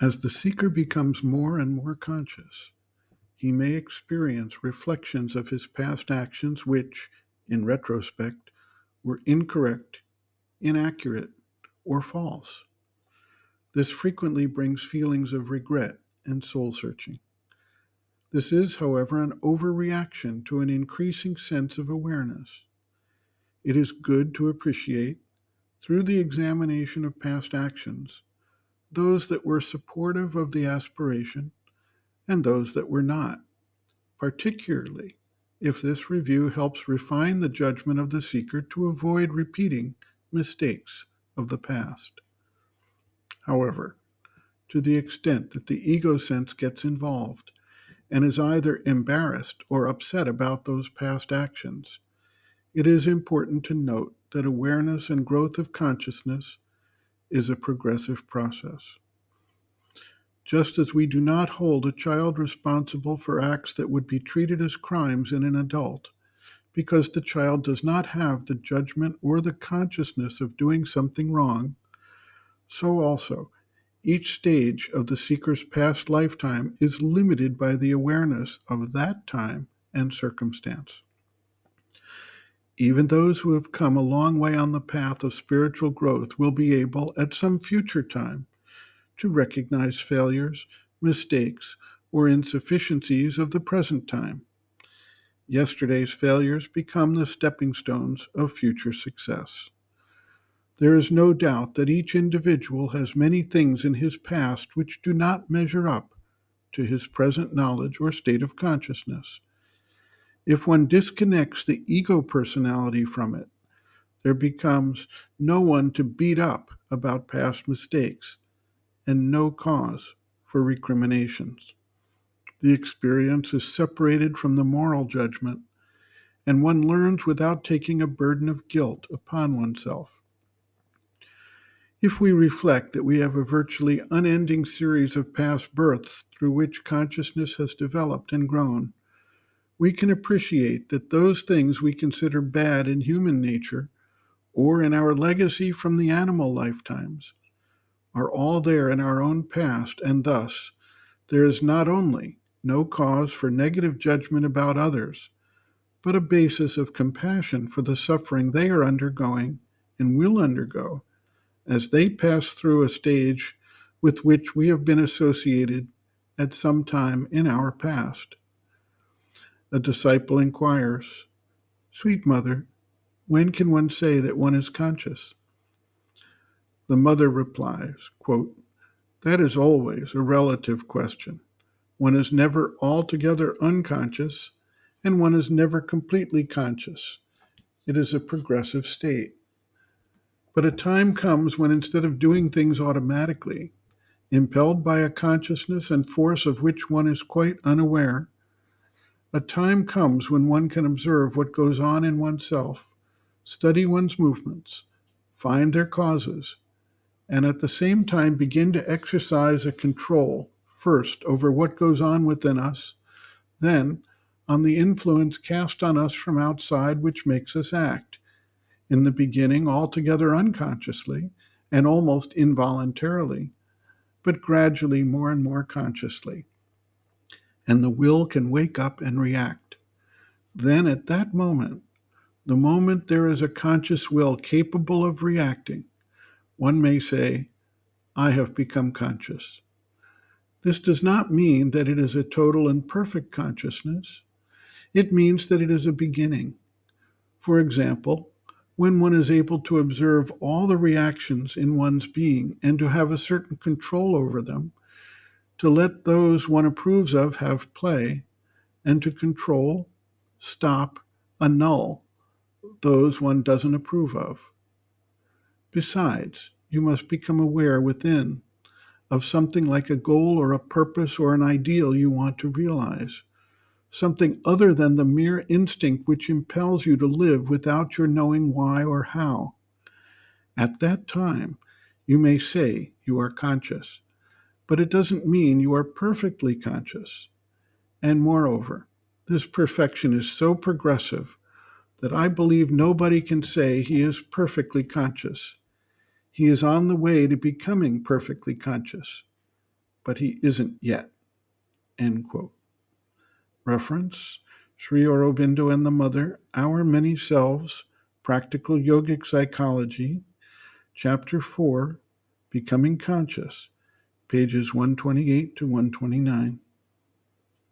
As the seeker becomes more and more conscious, he may experience reflections of his past actions which, in retrospect, were incorrect, inaccurate, or false. This frequently brings feelings of regret and soul searching. This is, however, an overreaction to an increasing sense of awareness. It is good to appreciate, through the examination of past actions, those that were supportive of the aspiration and those that were not, particularly if this review helps refine the judgment of the seeker to avoid repeating mistakes of the past. However, to the extent that the ego sense gets involved and is either embarrassed or upset about those past actions, it is important to note that awareness and growth of consciousness is a progressive process. Just as we do not hold a child responsible for acts that would be treated as crimes in an adult, because the child does not have the judgment or the consciousness of doing something wrong, so also each stage of the seeker's past lifetime is limited by the awareness of that time and circumstance. Even those who have come a long way on the path of spiritual growth will be able, at some future time, to recognize failures, mistakes, or insufficiencies of the present time. Yesterday's failures become the stepping stones of future success. There is no doubt that each individual has many things in his past which do not measure up to his present knowledge or state of consciousness. If one disconnects the ego personality from it, there becomes no one to beat up about past mistakes and no cause for recriminations. The experience is separated from the moral judgment, and one learns without taking a burden of guilt upon oneself. If we reflect that we have a virtually unending series of past births through which consciousness has developed and grown, we can appreciate that those things we consider bad in human nature or in our legacy from the animal lifetimes are all there in our own past, and thus there is not only no cause for negative judgment about others, but a basis of compassion for the suffering they are undergoing and will undergo as they pass through a stage with which we have been associated at some time in our past. A disciple inquires, Sweet Mother, when can one say that one is conscious? The mother replies, quote, That is always a relative question. One is never altogether unconscious, and one is never completely conscious. It is a progressive state. But a time comes when instead of doing things automatically, impelled by a consciousness and force of which one is quite unaware, a time comes when one can observe what goes on in oneself, study one's movements, find their causes, and at the same time begin to exercise a control first over what goes on within us, then on the influence cast on us from outside which makes us act in the beginning altogether unconsciously and almost involuntarily, but gradually more and more consciously. And the will can wake up and react. Then, at that moment, the moment there is a conscious will capable of reacting, one may say, I have become conscious. This does not mean that it is a total and perfect consciousness. It means that it is a beginning. For example, when one is able to observe all the reactions in one's being and to have a certain control over them, to let those one approves of have play, and to control, stop, annul those one doesn't approve of. Besides, you must become aware within of something like a goal or a purpose or an ideal you want to realize something other than the mere instinct which impels you to live without your knowing why or how. At that time, you may say you are conscious, but it doesn't mean you are perfectly conscious. And moreover, this perfection is so progressive that I believe nobody can say he is perfectly conscious. He is on the way to becoming perfectly conscious. but he isn't yet. End quote. Reference Sri Aurobindo and the Mother, Our Many Selves, Practical Yogic Psychology, Chapter 4, Becoming Conscious, pages 128 to 129.